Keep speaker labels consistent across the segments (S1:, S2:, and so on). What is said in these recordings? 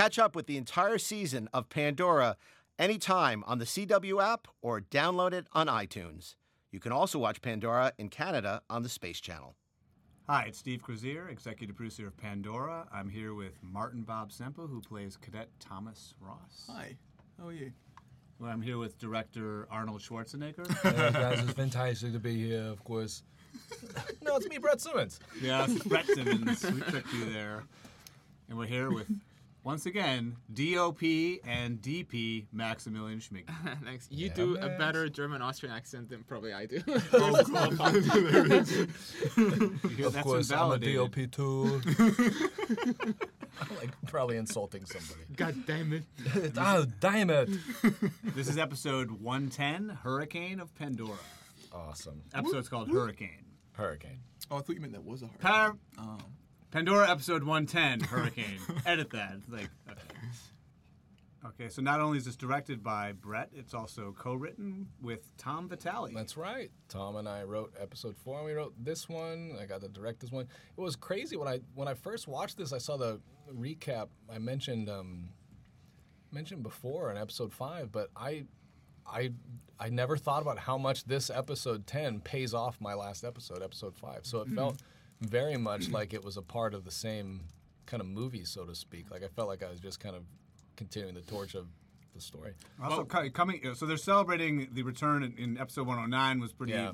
S1: Catch up with the entire season of Pandora anytime on the CW app or download it on iTunes. You can also watch Pandora in Canada on the Space Channel.
S2: Hi, it's Steve Kriozere, executive producer of Pandora. I'm here with Martin Bobb-Semple, who plays Cadet Thomas Ross.
S3: Hi, how are you?
S2: Well, I'm here with director Arnold Schwarzenegger.
S4: Hey guys, it's fantastic to be here, of course. no, it's me, Brett Simmons.
S2: yeah, it's Brett Simmons. We tricked you there. And we're here with, once again, DOP and DP Maximilian Schmig.
S5: Thanks. You
S4: Yeah,
S5: do a better German Austrian accent than probably I do.
S4: Oh, of
S2: That's
S4: course, I'm a. DOP too. I'm like probably insulting somebody.
S5: God damn it.
S4: oh, damn it!
S2: This is episode 110, Hurricane of Pandora.
S4: Awesome.
S2: Episode's called Hurricane.
S4: Hurricane.
S3: Oh, I thought you meant that was a hurricane.
S2: Par-
S3: Oh.
S2: Pandora episode 110, Hurricane. Edit that. It's Like, okay. Okay, so not only is this directed by Brett, it's also co-written with Tom Vitale.
S4: That's right. Tom and I wrote episode four, and we wrote this one. I got to direct this one. It was crazy when I when I first watched this. I saw the recap. I mentioned um, mentioned before in episode five, but I I I never thought about how much this episode ten pays off my last episode, episode five. So it felt very much like it was a part of the same kind of movie, so to speak. Like I felt like I was just kind of continuing the torch of the story.
S2: Also, co- coming, so they're celebrating the return in, in episode 109 was pretty.
S4: Yeah.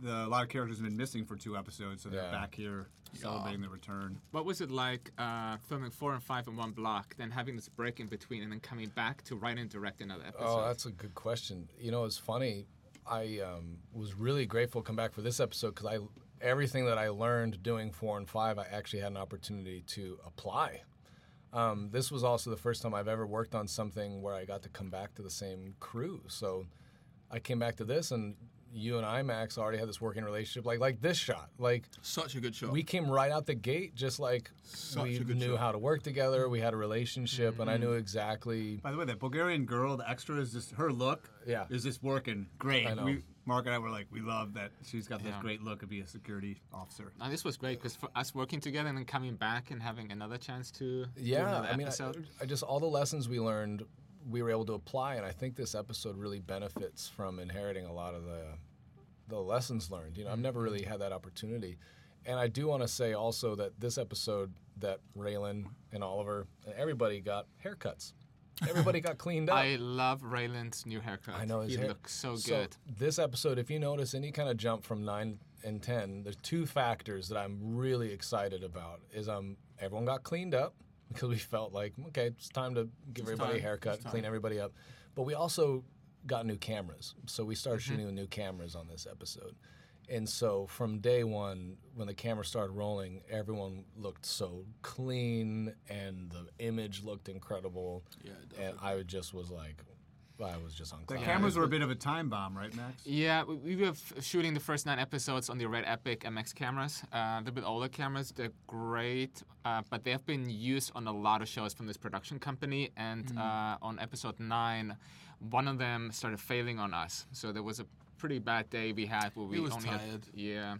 S2: The, a lot of characters have been missing for two episodes, so they're
S4: Yeah.
S2: back here celebrating the return.
S5: What was it like uh, filming four and five in one block, then having this break in between, and then coming back to write and direct another episode?
S4: Oh, that's a good question. You know, it's funny. I um, was really grateful to come back for this episode because I everything that I learned doing four and five, I actually had an opportunity to apply. Um, this was also the first time I've ever worked on something where I got to come back to the same crew. So I came back to this, and you and I, Max, already had this working relationship. Like like this shot, like
S3: Such a good shot.
S4: we came right out the gate, just like
S3: Such
S4: we
S3: a good
S4: knew
S3: shot.
S4: how to work together. We had a relationship, and I knew exactly.
S2: By the way, that Bulgarian girl, the extra, is just her look.
S4: Yeah.
S2: is just working great.
S4: I know.
S2: We, Mark and I were like, we love that she's got this
S5: Yeah.
S2: great look to be a security officer.
S5: Now, this was great because for us working together and then coming back and having another chance to do
S4: Yeah,
S5: another
S4: I mean, I,
S5: episode.
S4: I just all the lessons we learned, we were able to apply, and I think this episode really benefits from inheriting a lot of the the lessons learned. You know, I've never really had that opportunity, and I do want to say also that this episode that Raylan and Oliver and everybody got haircuts. Everybody got cleaned up.
S5: I love Raylan's new haircut.
S4: I know his
S5: he
S4: hair
S5: looks so good.
S4: this episode, if you notice any kind of jump from nine and ten, there's two factors that I'm really excited about. Is um everyone got cleaned up because we felt like okay, it's time to give everybody a haircut, clean everybody up. But we also got new cameras, so we started
S3: Mm-hmm.
S4: shooting with new cameras on this episode. And so from day one, when the camera started rolling, everyone looked so clean, and the image looked incredible.
S3: Yeah,
S4: and I just was like, I was just on
S2: The cameras were a bit of a time bomb, right, Max?
S5: Yeah, we, we were shooting the first nine episodes on the Red Epic MX cameras. Uh, they're a bit older cameras. They're great, uh, but they have been used on a lot of shows from this production company. And
S4: Mm.
S5: uh, on episode nine, one of them started failing on us. So there was a pretty bad day we had where we
S3: was
S5: only had
S3: tired.
S5: yeah.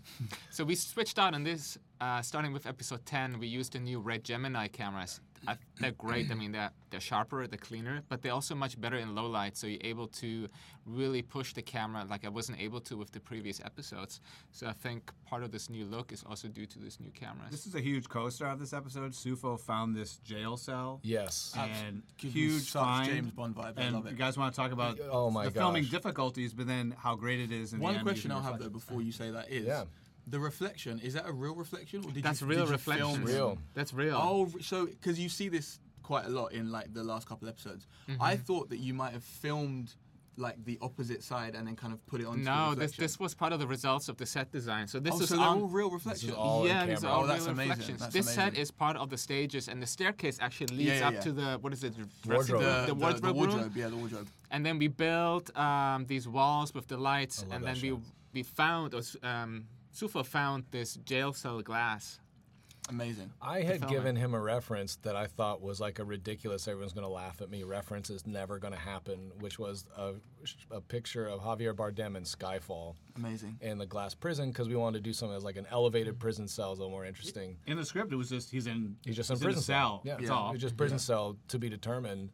S5: so we switched out on this. Uh, starting with episode 10, we used the new Red Gemini cameras. I, they're great. I mean, they're, they're sharper, they're cleaner, but they're also much better in low light. So you're able to really push the camera like I wasn't able to with the previous episodes. So I think part of this new look is also due to this new cameras.
S2: This is a huge co-star of this episode. Sufo found this jail cell.
S4: Yes.
S2: And
S3: Gives
S2: huge
S3: such
S2: find.
S3: James Bond vibe. I
S2: And
S3: love it.
S2: you guys want to talk about
S4: Oh my
S2: the filming difficulties, but then how great it is. In
S3: One
S2: end
S3: question
S2: using
S3: I'll have though before you say that is
S4: Yeah.
S3: The reflection. Is that a real reflection or did
S5: That's
S3: you,
S5: real
S3: did
S5: reflection.
S4: Real.
S5: That's real.
S3: Oh, so because you see this quite a lot in like the last couple episodes. I thought that you might have filmed like the opposite side and then kind of put it on.
S5: no, this this was part of the results of the set design. So this
S3: oh,
S5: is
S3: so all real reflections.
S4: all-
S5: yeah, these are all
S3: Oh, that's
S5: real
S3: amazing.
S5: reflections.
S3: That's
S5: this set is part of the stages, and the staircase actually leads
S3: Yeah, yeah,
S5: up
S3: yeah.
S5: to the what is it?
S4: Wardrobe.
S5: The,
S3: the,
S5: the wardrobe,
S3: the
S5: room.
S3: wardrobe, yeah, the wardrobe.
S5: And then we built um, these walls with the lights, and
S4: that
S5: then we we found, or um, Sufa found this jail cell glass.
S3: Amazing.
S4: I had given him a reference that I thought was like a ridiculous, everyone's going to laugh at me reference is never going to happen, which was a, a picture of Javier Bardem in Skyfall
S3: Amazing.
S4: in the glass prison because we wanted to do something as like an elevated prison cell, a little more interesting.
S2: In the script, it was just he's in
S4: He's just in
S2: a
S4: prison
S2: cell.
S4: Yeah,
S2: That's
S3: Yeah.
S2: all.
S4: It was just prison cell to be determined.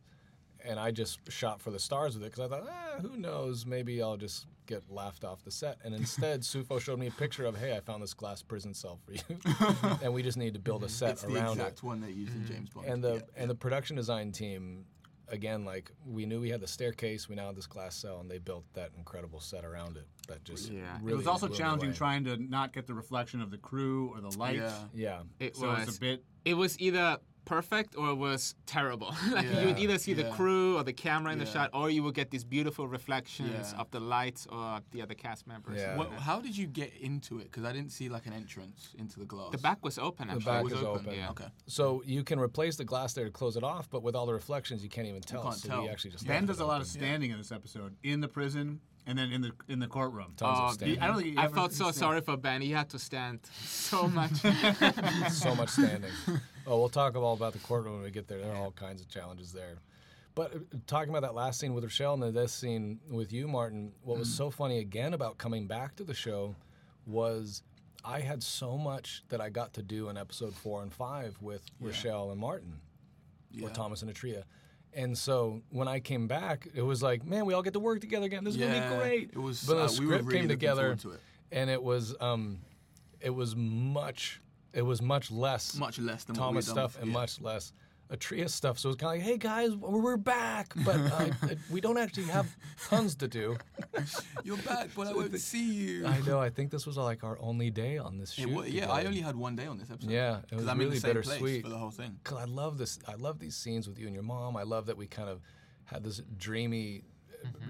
S4: And I just shot for the stars with it because I thought, ah, who knows? Maybe I'll just get laughed off the set. And instead, Sufo showed me a picture of, hey, I found this glass prison cell for you, and we just need to build a set
S3: It's the
S4: around it.
S3: It's the exact one they used in James Bond.
S4: and the
S3: Yeah.
S4: and the production design team again like we knew we had the staircase we now had this glass cell and they built that incredible set around it that just
S5: Yeah. It
S4: really
S2: it was also challenging
S4: away.
S2: trying to not get the reflection of the crew or the lights.
S3: Yeah.
S4: yeah
S5: It
S2: So
S5: was
S2: it's a bit.
S5: it was either perfect or it was terrible. like you would either see the crew or the camera in the shot, or you would get these beautiful reflections
S3: Yeah.
S5: of the lights or the other cast members.
S4: Yeah.
S3: What, how did you get into it? Because I didn't see like an entrance into the glass.
S5: The back was open. Actually.
S4: back
S5: It was
S4: is open.
S5: Yeah.
S3: Okay.
S4: so you can replace the glass there to close it off but with all the reflections you can't even tell
S3: can't
S4: so
S3: tell.
S4: we actually just
S2: Ben does a lot
S4: open.
S2: of standing in this episode in the prison and then in the in the courtroom.
S4: tons
S5: Oh,
S4: of standing
S2: I don't think
S5: I
S2: ever
S5: felt so
S2: stands.
S5: sorry for Ben. He had to stand so much.
S4: so much standing. Oh, we'll talk all about the courtroom when we get there. There are all kinds of challenges there. But uh, talking about that last scene with Raechelle and then this scene with you, Martin, what was so funny again about coming back to the show was I had so much that I got to do in episode four and five with Raechelle and Martin, or Thomas and Atria. And so when I came back, it was like, man, we all get to work together again. This is gonna be great.
S3: it was,
S4: But the
S3: uh, we
S4: script
S3: really
S4: came together,
S3: to
S4: and it was, um, it was much, it was much less
S3: Much less than
S4: Thomas stuff and much less Atria stuff. So it's kind of like, hey guys, we're back, but uh, we don't actually have tons to do.
S3: You're back, but I won't see you.
S4: I know. I think this was like our only day on this shoot.
S3: wa- yeah, I only had one day on this episode.
S4: Yeah, it was
S3: because I'm
S4: really
S3: in the same
S4: bittersweet.
S3: place for the whole thing.
S4: Cause I love this. I love these scenes with you and your mom. I love that we kind of had this dreamy,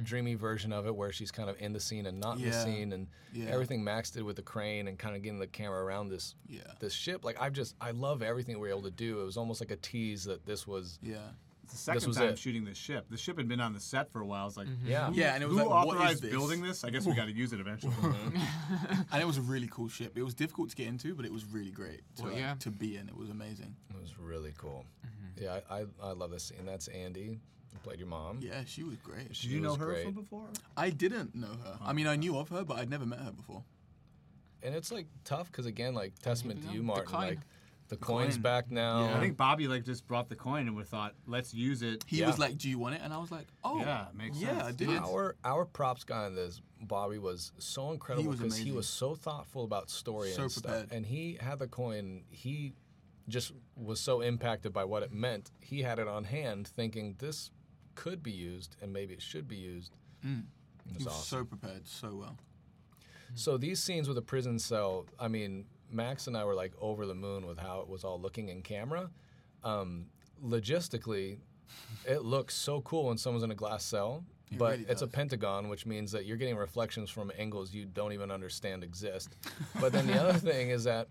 S4: dreamy version of it where she's kind of in the scene and not in the scene, and
S3: Yeah.
S4: everything Max did with the crane and kind of getting the camera around this
S3: Yeah.
S4: this ship. Like I just I love everything we were able to do. It was almost like a tease that this was.
S3: Yeah.
S2: It's the second
S4: was
S2: time
S4: it.
S2: shooting this ship. The ship had been on the set for a while. It's like,
S4: Yeah.
S3: Yeah, and it was
S2: who
S3: like, what is
S2: authorized
S3: this?
S2: building this? I guess we got to use it eventually.
S3: And it was a really cool ship. It was difficult to get into, but it was really great to,
S5: Well,
S3: uh, to be in. It was amazing.
S4: It was really cool.
S3: Mm-hmm.
S4: Yeah, I, I, I love this scene. That's Andy, who played your mom.
S3: Yeah, she was great.
S2: Did you know
S4: was
S2: her
S4: great.
S2: from before?
S3: I didn't know her. I mean, I knew of her, but I'd never met her before.
S4: And it's like tough because again, like testament to
S5: know,
S4: you,
S5: the
S4: Martin.
S5: coin.
S4: Like the coin's
S3: coin.
S4: back now.
S3: Yeah.
S2: I think Bobby like just brought the coin and we thought, let's use it.
S3: He
S4: Yeah.
S3: was like, "Do you want it?" And I was like, "Oh,
S2: Yeah, makes
S3: yeah,
S2: sense.
S3: I did."
S4: Our our props guy in this, Bobby, was so incredible
S3: was
S4: because he
S3: amazing.
S4: was so thoughtful about story
S3: So
S4: and stuff. And he had the coin. He just was so impacted by what it meant. He had it on hand, thinking this could be used and maybe it should be used.
S3: Mm.
S4: It was
S3: He was
S4: awesome.
S3: so prepared, so well.
S4: So these scenes with the prison cell, I mean, Max and I were like over the moon with how it was all looking in camera. Um, logistically, it looks so cool when someone's in a glass cell,
S3: It
S4: but
S3: really
S4: it's a pentagon, which means that you're getting reflections from angles you don't even understand exist. but then the other thing is that,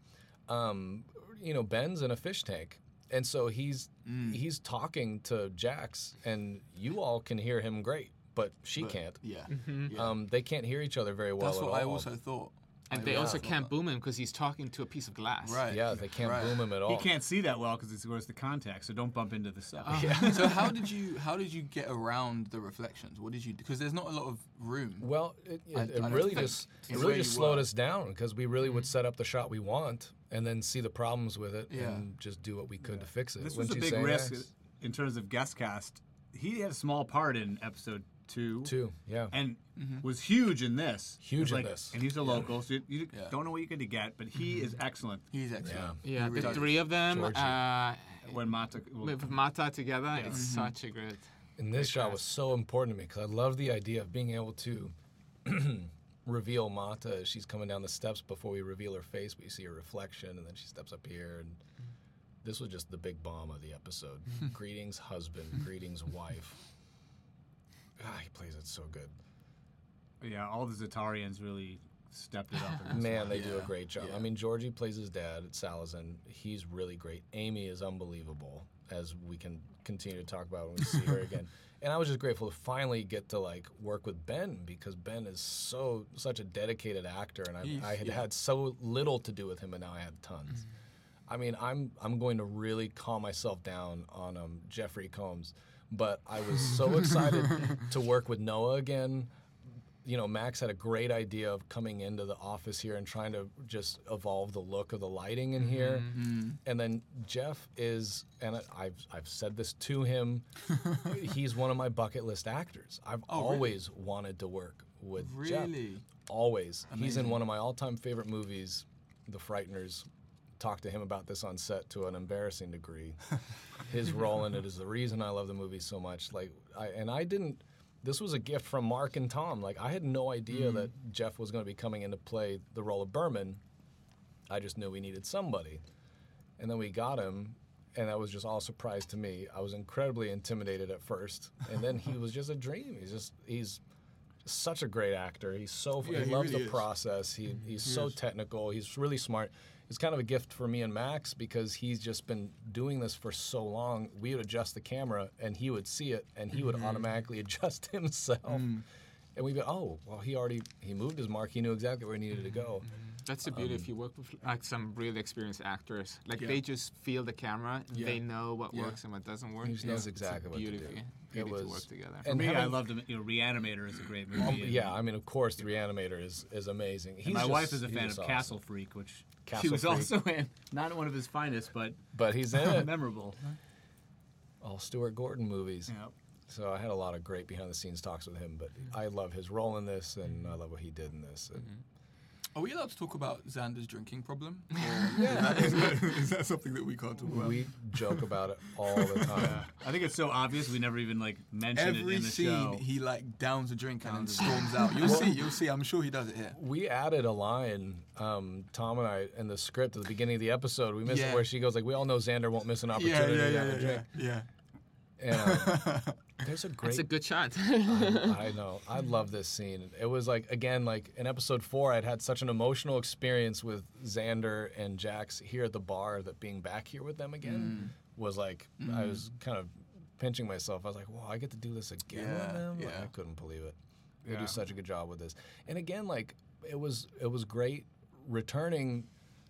S4: um, you know, Ben's in a fish tank. And so he's
S3: Mm.
S4: he's talking to Jax, and you all can hear him great, but she
S3: But,
S4: can't.
S3: Yeah,
S5: Mm-hmm.
S3: yeah.
S4: Um, they can't hear each other very well
S3: that's
S4: at
S3: what I also thought.
S5: And
S3: I
S5: they also can't
S3: that.
S5: boom him because he's talking to a piece of glass.
S3: Right.
S4: Yeah, they can't
S3: Right.
S4: boom him at all.
S2: He can't see that well because it's where's the contact, so don't bump into the cell.
S3: so how did you how did you get around the reflections? What did you? Because there's not a lot of room.
S4: Well, it, it,
S3: I-
S4: it
S3: I
S4: really just it really just slowed
S3: were.
S4: us down because we really would set up the shot we want and then see the problems with it
S3: Yeah.
S4: and just do what we could to fix it.
S2: This was
S4: Wouldn't
S2: a
S4: you
S2: big risk
S4: Max?
S2: in terms of guest cast. He had a small part in episode two,
S4: Too, yeah.
S2: and was huge in this.
S4: Huge in this.
S2: and he's a local, so you, you
S3: Yeah.
S2: don't know what you're going to get, but he is excellent.
S3: He's excellent.
S5: Yeah,
S3: He
S5: the
S3: really
S5: three of them
S4: Georgie.
S5: uh,
S2: When Mata, well,
S5: with Mata together, it's
S3: Mm-hmm.
S5: such a great.
S4: And this shot was so important to me because I love the idea of being able to reveal Mata as she's coming down the steps before we reveal her face. We see her reflection, and then she steps up here. And this was just the big bomb of the episode. greetings, husband. greetings, wife. Ah, he plays it so good.
S2: yeah, all the Zatarians really stepped it up. In this
S4: Man,
S2: one.
S4: they do a great job. I mean, Georgie plays his dad at Salazan. He's really great. Amy is unbelievable, as we can continue to talk about when we see her again. And I was just grateful to finally get to like work with Ben because Ben is so such a dedicated actor, and I, I had
S3: yeah.
S4: had so little to do with him, and now I had tons. I mean, I'm I'm going to really calm myself down on um, Jeffrey Combs, but I was so excited to work with Noah again. You know, Max had a great idea of coming into the office here and trying to just evolve the look of the lighting in mm-hmm, here. Mm-hmm. And then Jeff is, and I've I've said this to him, he's one of my bucket list actors. I've
S3: Oh, really?
S4: always wanted to work with Jeff.
S3: Really?
S4: Always. He's in one of my all-time favorite movies, The Frighteners. Talked to him about this on set to an embarrassing degree. His role in it is the reason I love the movie so much. Like, I, and I didn't. This was a gift from Mark and Tom. Like, I had no idea mm. that Jeff was going to be coming in to play the role of Berman. I just knew we needed somebody, and then we got him, and that was just all surprise to me. I was incredibly intimidated at first, and then he was just a dream. He's just he's such a great actor. He's so
S3: Yeah,
S4: he
S3: he
S4: loves
S3: really
S4: the
S3: is.
S4: process. He he's so technical. He's really smart. It's kind of a gift for me and Max because he's just been doing this for so long. We would adjust the camera and he would see it and he would
S3: Mm-hmm.
S4: automatically adjust himself.
S3: Mm.
S4: And we'd go, oh, well, he already he moved his mark. He knew exactly where he needed to go.
S5: That's the beauty if you work with like some really experienced actors. Like
S3: Yeah.
S5: they just feel the camera.
S3: Yeah.
S5: They know what
S3: Yeah.
S5: works and what doesn't work.
S4: He just knows
S5: It's a
S4: exactly what to
S5: beauty,
S4: do.
S5: Beauty
S4: It
S5: to
S4: was-
S5: work together.
S4: and
S2: Me, I
S4: having-
S2: loved him. You know, Reanimator is a great movie.
S4: Um, yeah, I mean, of course, the Reanimator is is amazing. He's
S2: and my
S4: just-
S2: wife is a fan of
S4: awesome.
S2: Castle Freak, which she was
S4: Freak.
S2: also in. Not one of his finest, but
S4: but he's in it.
S2: memorable.
S4: All Stuart Gordon movies.
S2: Yeah.
S4: So I had a lot of great behind the scenes talks with him, but I love his role in this, and I love what he did in this. And
S3: Are we allowed to talk about Xander's drinking problem? yeah. Is that, is that something that we can't talk about?
S4: We joke about it all the time.
S2: I think it's so obvious we never even like mentioned it in the
S3: scene,
S2: show.
S3: he like downs a drink and then
S2: Downs
S3: storms out. You'll see. You'll see. I'm sure he does it here.
S4: We added a line, um, Tom and I, in the script at the beginning of the episode. We missed
S3: Yeah.
S4: it where she goes like, "We all know Xander won't miss an opportunity to have a drink."
S3: yeah.
S4: And, uh, there's a great
S5: It's a good shot.
S4: I know. I love this scene. It was like again, like in episode four, I'd had such an emotional experience with Xander and Jax here at the bar that being back here with them again
S3: Mm.
S4: was like I was kind of pinching myself. I was like, "Wow, I get to do this again
S3: Yeah,
S4: with them." Like,
S3: yeah.
S4: I couldn't believe it. They
S2: Yeah.
S4: do such a good job with this. And again, like it was it was great returning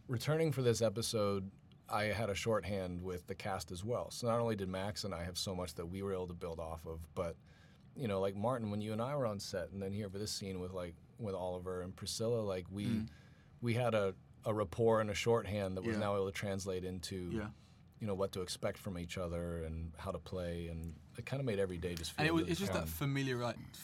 S4: returning for this episode. I had a shorthand with the cast as well. So not only did Max and I have so much that we were able to build off of, but you know, like Martin, when you and I were on set, and then here for this scene with like with Oliver and Priscilla, like we we had a, a rapport and a shorthand that was
S3: Mm. Yeah.
S4: now able to translate into
S3: Yeah.
S4: you know what to expect from each other and how to play, and it kind of made every day just feel.
S3: And it was,
S4: really
S3: it's just
S4: fun.
S3: that familiar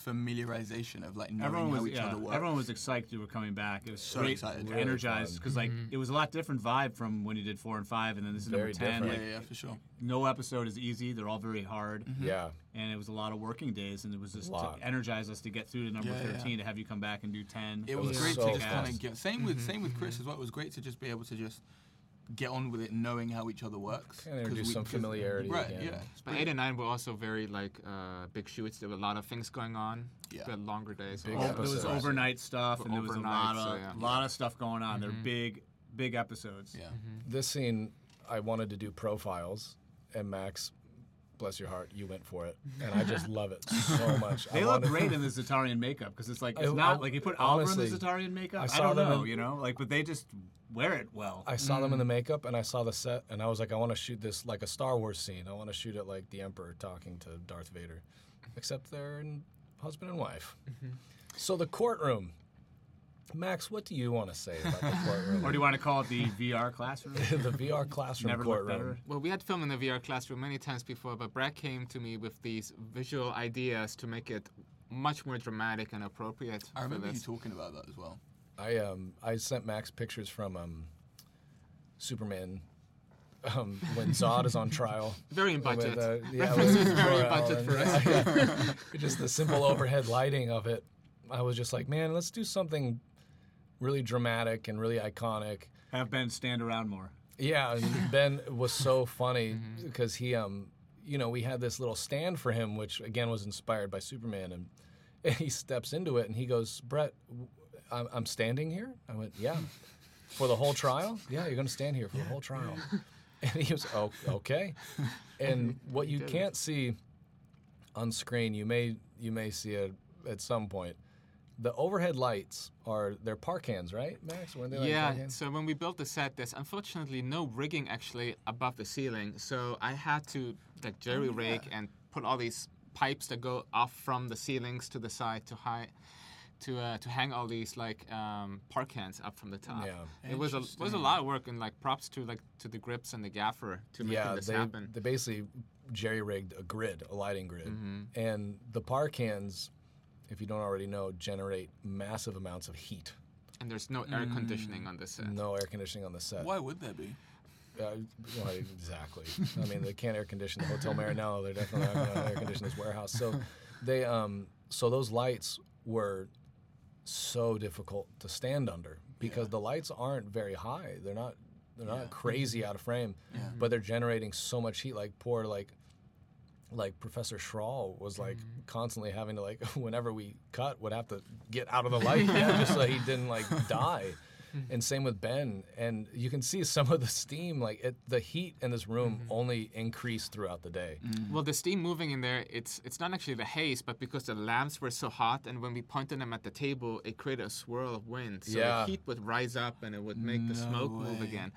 S3: familiarization of like knowing
S2: Everyone
S3: how
S2: was
S3: each
S2: yeah,
S3: other works.
S2: everyone was excited you were coming back. It was
S3: So
S2: great,
S3: excited.
S4: Really
S2: energized because like mm-hmm. it was a lot different vibe from when you did four and five, and then this is
S4: Very
S2: number ten.
S4: different.
S3: yeah,
S2: Like
S3: yeah, yeah, for sure.
S2: no episode is easy; they're all very hard, mm-hmm.
S4: yeah.
S2: and it was a lot of working days, and it was just to energize us to get through to number
S3: Yeah, yeah.
S2: thirteen to have you come back and do ten.
S3: It was,
S4: was
S3: great
S4: so
S3: to just kind of get. Same with mm-hmm. same with Chris as well. It was great to just be able to just get on with it, knowing how each other works.
S4: Kinda
S3: 'Cause
S4: introduce
S3: we-
S4: some
S3: 'cause-
S4: familiarity
S3: Right.
S4: again.
S3: Yeah.
S5: But eight and nine were also very like uh, big shoots. There were a lot of things going on.
S3: Yeah.
S5: We had longer days.
S4: Big
S2: Oh, there was overnight stuff, and there was a lot of
S5: so, yeah.
S2: lot of stuff going on. They're big, big episodes.
S3: Yeah.
S4: This scene, I wanted to do profiles, and Max, bless your heart, you went for it, and I just love it so much.
S2: They
S4: I
S2: look
S4: wanted-
S2: great in the Zatarian makeup because it's like it's
S4: I-
S2: not
S4: I-
S2: like you put Oliver in
S4: honestly,
S2: the Zatarian makeup.
S4: I
S2: I, don't
S4: them
S2: know,
S4: in-
S2: you know, like but they just wear it well.
S4: I saw them in mm. the makeup, and I saw the set, and I was like, I want to shoot this like a Star Wars scene. I want to shoot it like the Emperor talking to Darth Vader, except they're husband and wife. Mm-hmm. So the courtroom. Max, what do you want to say about the courtroom?
S2: or do you want to call it the VR classroom?
S4: the VR classroom
S2: Never looked
S4: courtroom.
S2: better.
S5: Well, we had filmed in the VR classroom many times before, but Brad came to me with these visual ideas to make it much more dramatic and appropriate
S3: I remember
S5: for
S3: you talking about that as well.
S4: I um I sent Max pictures from um Superman um, when Zod is on trial.
S5: Very in budget.
S4: With, uh, yeah,
S5: References
S4: with
S5: very
S4: Jor-El
S5: budget for us.
S4: just the simple overhead lighting of it. I was just like, man, let's do something really dramatic and really iconic.
S2: Have Ben stand around more.
S4: Yeah, Ben was so funny because he, um, you know, we had this little stand for him, which again was inspired by Superman, and, and he steps into it and he goes, Brett, w- I'm, I'm standing here. I went, yeah, for the whole trial. Yeah, you're gonna stand here for the whole trial. And he was, oh, okay. And what you can't see on screen, you may you may see it at some point. The overhead lights are they're PAR cans, right, Max? Weren't they like
S5: yeah,
S4: PAR cans?
S5: so when we built the set, there's unfortunately no rigging actually above the ceiling. So I had to like jerry rig and put all these pipes that go off from the ceilings to the side to high. To, uh, to hang all these like um, PAR cans up from the top.
S4: Yeah.
S5: It was a was a lot of work and like props to like to the grips and the gaffer to make
S4: yeah,
S5: this
S4: they,
S5: happen.
S4: they basically jerry rigged a grid, a lighting grid,
S5: Mm-hmm.
S4: and the PAR cans, if you don't already know, generate massive amounts of heat.
S5: and there's no air conditioning on the set.
S4: No air conditioning on the set.
S3: Why would there be?
S4: Uh, well, exactly. I mean, they can't air condition the Hotel Marinello. They're definitely not going to air condition this warehouse. So, they um, so those lights were so difficult to stand under because the lights aren't very high. They're not they're not crazy out of frame, but they're generating so much heat. Like poor like like Professor Schrahl was like mm. constantly having to like whenever we cut would have to get out of the light yeah, just so he didn't like die. Mm-hmm. And same with Ben, and you can see some of the steam, like it, the heat in this room, mm-hmm. only increased throughout the day. Mm-hmm.
S5: Well, the steam moving in there, it's it's not actually the haze, but because the lamps were so hot, and when we pointed them at the table, it created a swirl of wind. So
S4: Yeah.
S5: the heat would rise up, and it would make the smoke move again.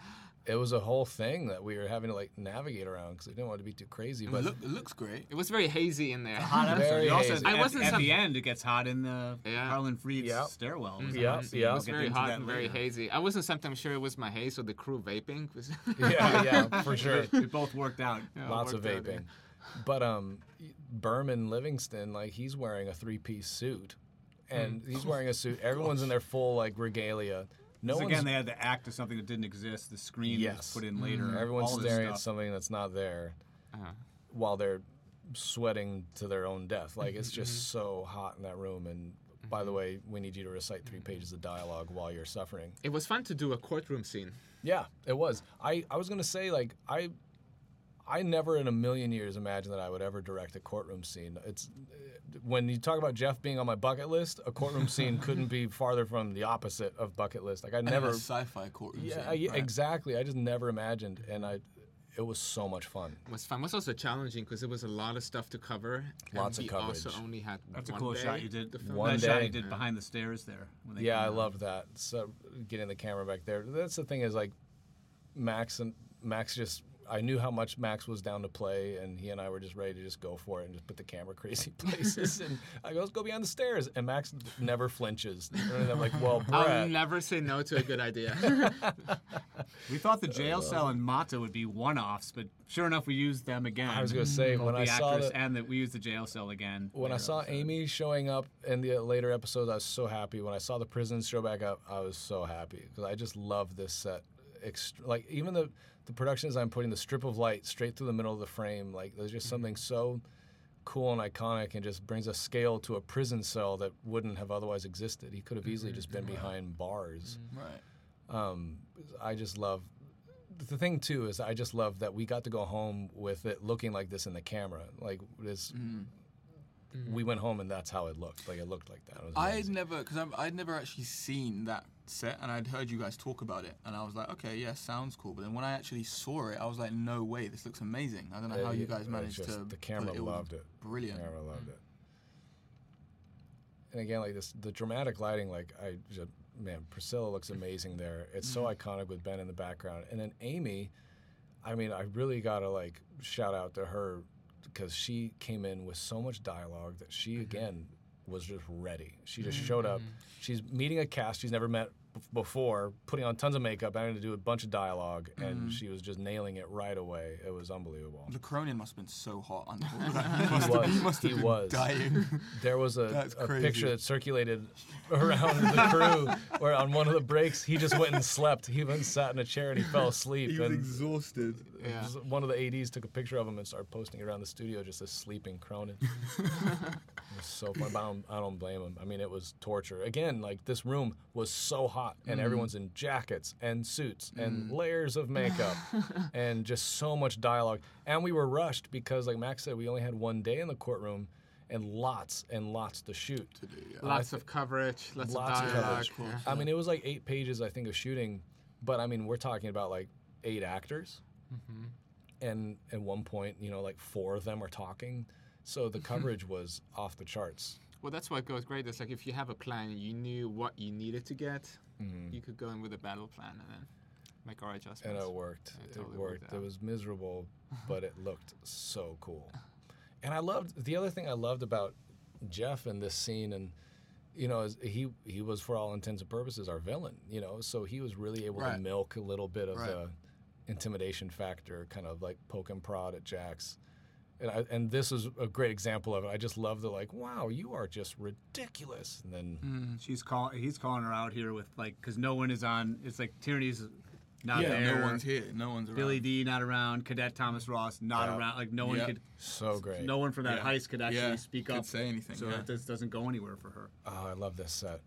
S4: It was a whole thing that we were having to like navigate around because we didn't want it to be too crazy.
S3: It,
S4: But
S3: look, it looks great.
S5: It was very hazy in there.
S2: Hot episode.
S4: Very
S2: also
S4: hazy.
S5: I wasn't
S2: at
S5: some-
S2: the end. It gets hot in the
S5: Yeah.
S2: Harlan Freed's
S4: Yep.
S2: stairwell. It was a
S4: Yep,
S2: hot scene. We'll
S5: It was very hot
S2: that
S5: and very hazy. I wasn't sometimes sure it was my haze or the crew vaping.
S4: yeah, yeah, for sure.
S2: It both worked out.
S5: Yeah, it
S4: Lots of
S5: worked out, yeah.
S4: vaping. But um, Berman Livingston, like he's wearing a three-piece suit, and
S5: Hmm.
S4: he's wearing a suit. Everyone's in their full like regalia. No
S2: again, they had to act to something that didn't exist. The screen
S4: Yes.
S2: was put in later.
S4: everyone's
S2: all this
S4: staring at something that's not there,
S5: Uh-huh.
S4: while they're sweating to their own death. Like it's
S5: Mm-hmm.
S4: just so hot in that room. And by the way, we need you to recite three pages of dialogue while you're suffering.
S5: It was fun to do a courtroom scene.
S4: Yeah, it was. I, I was gonna say like I I never in a million years imagined that I would ever direct a courtroom scene. It's when you talk about Jeff being on my bucket list, a courtroom scene couldn't be farther from the opposite of bucket list. Like I
S3: And
S4: never
S3: a sci-fi courtroom
S4: Yeah,
S3: scene,
S4: I-
S3: right?
S4: exactly. I just never imagined and I it was so much fun.
S5: It was fun. It was also challenging because it was a lot of stuff to cover. and
S4: Lots of
S5: we
S4: coverage.
S5: also only had
S2: That's a
S5: one
S2: cool
S5: day
S2: shot you did.
S5: to film
S4: One
S2: that
S5: it.
S2: shot
S4: day.
S2: you did behind the stairs there. When they
S4: Yeah, I
S2: out.
S4: loved that. So getting the camera back there. That's the thing is like Max and Max just I knew how much Max was down to play, and he and I were just ready to just go for it and just put the camera crazy places. and I go, let's go behind the stairs, and Max never flinches. And I'm like, well, Brett.
S5: I'll never say no to a good idea.
S2: We thought the jail cell and Mata would be one-offs, but sure enough, we used them again.
S4: I was gonna say when
S2: the
S4: I saw
S2: actress
S4: the,
S2: and that we used the jail cell again.
S4: when I saw
S2: episode.
S4: Amy showing up in the later episodes, I was so happy. When I saw the prisons show back up, I was so happy because I just love this set. Ext- like even the the production design putting the strip of light straight through the middle of the frame, like there's just mm-hmm. something so cool and iconic, and just brings a scale to a prison cell that wouldn't have otherwise existed. He could have easily mm-hmm. just been behind bars. Mm-hmm.
S3: Right.
S4: Um, I just love. The thing too is I just love that we got to go home with it looking like this in the camera. Like this, we went home and that's how it looked. Like it looked like that.
S3: I'd never, because I'd never actually seen that set, and I'd heard you guys talk about it, and I was like, okay, yeah, sounds cool. But then when I actually saw it, I was like, no way, this looks amazing. I don't know
S4: Yeah,
S3: how you guys managed
S4: just
S3: to.
S4: the camera
S3: it, it
S4: loved it.
S3: Brilliant.
S4: The Camera loved mm. it. And again, like this, the dramatic lighting, like I just, man, Priscilla looks amazing there. It's so mm. iconic with Ben in the background, and then Amy. I mean, I really gotta like shout out to her because she came in with so much dialogue that she mm-hmm. again was just ready. She just showed up. Mm-hmm. She's meeting a cast she's never met before, putting on tons of makeup, and having to do a bunch of dialogue, and mm-hmm. she was just nailing it right away. It was unbelievable.
S3: The Cronin must have been so hot under all that. He
S4: was.
S3: he must have
S4: He
S3: been
S4: was.
S3: dying.
S4: There was a, a picture that circulated around the crew where on one of the breaks he just went and slept. He went and sat in a chair and he fell asleep. he and
S3: exhausted.
S5: Yeah.
S4: one of the ADs took a picture of him and started posting it around the studio just a sleeping Cronin. it was so fun. But I don't, I don't blame him. I mean, it was torture. Again, like this room was so hot and mm-hmm. everyone's in jackets and suits and mm. layers of makeup and just so much dialogue. And we were rushed because, like Max said, we only had one day in the courtroom and lots and lots to shoot.
S3: To do, yeah.
S5: Lots of coverage, lots,
S4: Lots
S5: of
S4: of
S5: dialogue.
S4: coverage.
S5: yeah.
S4: I mean, it was like eight pages, I think, of shooting, but I mean, we're talking about like eight actors, mm-hmm. and at one point, you know, like four of them are talking, so the mm-hmm. coverage was off the charts.
S5: Well, that's what goes great. It's like if you have a plan, you knew what you needed to get, mm-hmm. you could go in with a battle plan and then make our adjustments.
S4: and it worked.
S5: Yeah, it
S4: It, worked.
S5: worked
S4: It was miserable, but it looked so cool. And I loved the other thing I loved about Jeff in this scene, and you know, he he was for all intents and purposes our villain. You know, so he was really able to milk a little bit of
S3: Right.
S4: the intimidation factor, kind of like poke and prod at Jax. And, I, and this is a great example of it. I just love the like, wow, you are just ridiculous. And then
S2: She's call. He's calling her out here with like because no one is on. It's like Tierney's not
S3: yeah,
S2: there.
S3: no one's here. No one's around.
S2: Billy D not around. Cadet Thomas Ross not
S4: Yeah.
S2: around. Like no one
S3: Yeah.
S2: could.
S4: so great.
S2: No one from that
S3: Yeah.
S2: heist could actually
S3: Yeah,
S2: speak
S3: could
S2: up.
S3: say anything,
S2: So
S3: yeah.
S2: this doesn't go anywhere for her.
S4: Oh, I love this set.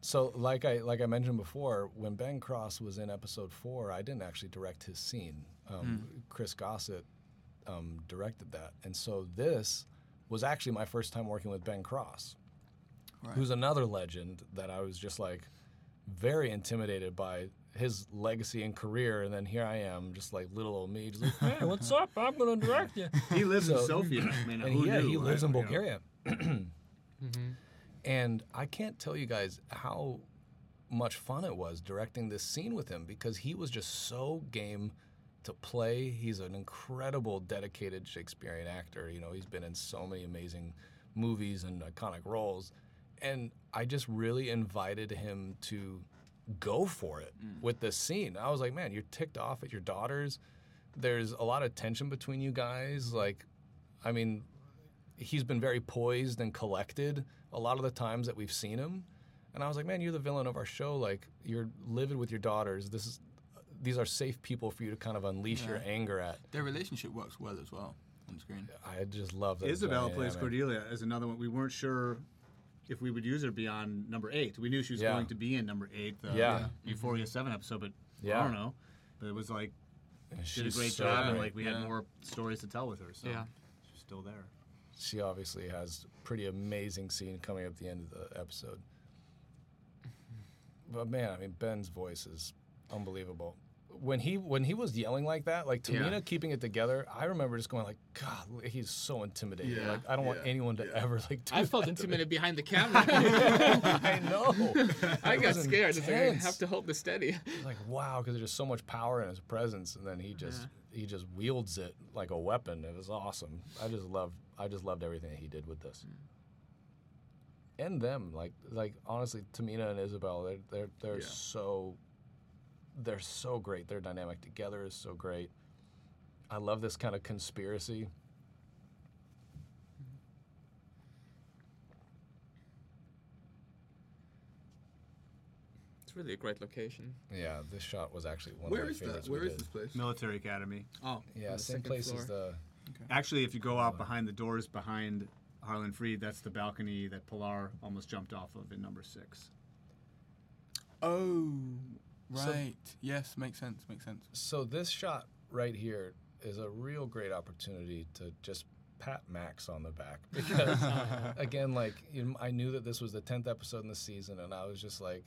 S4: So, like I like I mentioned before, when Ben Cross was in episode four, I didn't actually direct his scene. Um, Chris Gossett um, directed that, and so this was actually my first time working with Ben Cross,
S3: Right.
S4: who's another legend that I was just like very intimidated by his legacy and career, and then here I am, just like little old me, just like, hey, what's up? I'm gonna direct you.
S2: He lives in Sofia. I mean,
S4: and
S2: who
S4: yeah,
S2: knew,
S4: he lives in
S2: right?
S4: Bulgaria. And I can't tell you guys how much fun it was directing this scene with him because he was just so game to play. He's an incredible, dedicated Shakespearean actor. You know, he's been in so many amazing movies and iconic roles. And I just really invited him to go for it mm. with this scene. I was like, man, you're ticked off at your daughters. There's a lot of tension between you guys. Like, I mean, he's been very poised and collected a lot of the times that we've seen him. And I was like, man, you're the villain of our show. Like, you're livid with your daughters. This is, these are safe people for you to kind of unleash your anger at.
S3: Their relationship works well as well on screen.
S4: I just love that.
S2: Isabella plays. Cordelia as another one. We weren't sure if we would use her beyond number eight. We knew she was
S4: Yeah.
S2: going to be in number eight, the
S4: Yeah.
S2: Euphoria seven episode, but
S4: Yeah.
S2: I don't know. But it was like
S4: And
S2: did a great
S4: so
S2: job, and like we
S3: yeah.
S2: had more stories to tell with her. So
S5: Yeah.
S2: she's still there.
S4: she obviously has pretty amazing scene coming up at the end of the episode. But man, I mean, Ben's voice is unbelievable. When he when he was yelling like that, like Tehmina
S5: Yeah.
S4: keeping it together, I remember just going like, God, he's so intimidating.
S3: Yeah,
S4: Like I don't want anyone to ever like. Do
S5: I felt
S4: that.
S5: intimidated behind the camera.
S4: I know.
S5: I
S4: It
S5: got
S4: was
S5: scared. It's like, I have to hold this steady.
S4: Like wow, because there's just so much power in his presence, and then he uh-huh. just he just wields it like a weapon. It was awesome. I just loved I just loved everything that he did with this. Mm. And them, like like honestly, Tehmina and Isabel, they're they're they're
S3: Yeah.
S4: so they're so great. Their dynamic together is so great. I love this kind of conspiracy.
S5: It's really a great location.
S4: Yeah, this shot was actually one
S3: Where
S4: of my
S3: is
S4: favorites.
S3: that?
S4: we
S3: Where is
S4: did.
S3: this place?
S2: Military Academy.
S3: Oh,
S4: Yeah,
S5: the
S4: same
S5: second
S4: place as
S5: floor.
S4: the.
S2: Actually, if you go out behind the doors behind Harlan Freed, that's the balcony that Pilar almost jumped off of in number six.
S3: oh,
S4: So-
S3: right. yes, makes sense. Makes sense.
S4: So this shot right here is a real great opportunity to just pat Max on the back because again, like you know, I knew that this was the tenth episode in the season, and I was just like,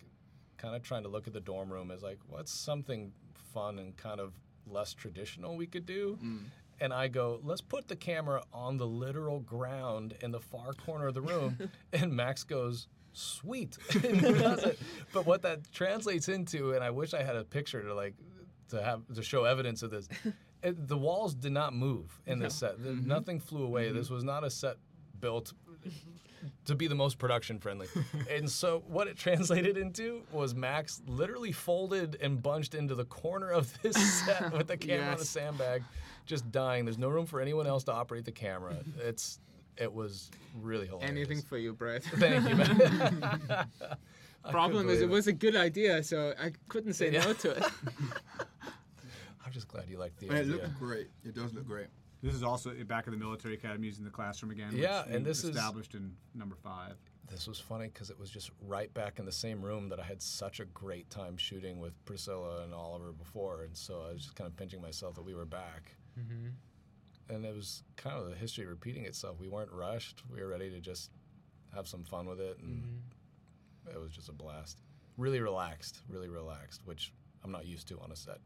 S4: kind of trying to look at the dorm room as like, what's something fun and kind of less traditional we could do. Mm. And I go, let's put the camera on the literal ground in the far corner of the room. and Max goes, sweet. And does it. But what that translates into, and I wish I had a picture to like to have to show evidence of this. It, the walls did not move in this set. The- mm-hmm. Nothing flew away. Mm-hmm. This was not a set built to be the most production friendly. and so what it translated into was Max literally folded and bunched into the corner of this set with the camera on a
S5: Yes.
S4: sandbag, just dying. There's no room for anyone else to operate the camera. It's it was really hilarious.
S5: Anything for you, Brett.
S4: Thank you, man. I
S5: Problem is, it
S4: believe
S5: was a good idea, so I couldn't say no to it.
S4: I'm just glad you liked the
S3: And it
S4: idea.
S3: looks great. It does look great.
S2: This is also back at the military academy using the classroom again.
S4: Yeah,
S2: which
S4: and
S2: we
S4: this is-
S2: established in number five.
S4: This was funny because it was just right back in the same room that I had such a great time shooting with Priscilla and Oliver before, and so I was just kind of pinching myself that we were back. And it was kind of the history repeating itself. We weren't rushed. We were ready to just have some fun with it, and it was just a blast. Really relaxed, really relaxed, which I'm not used to on a set.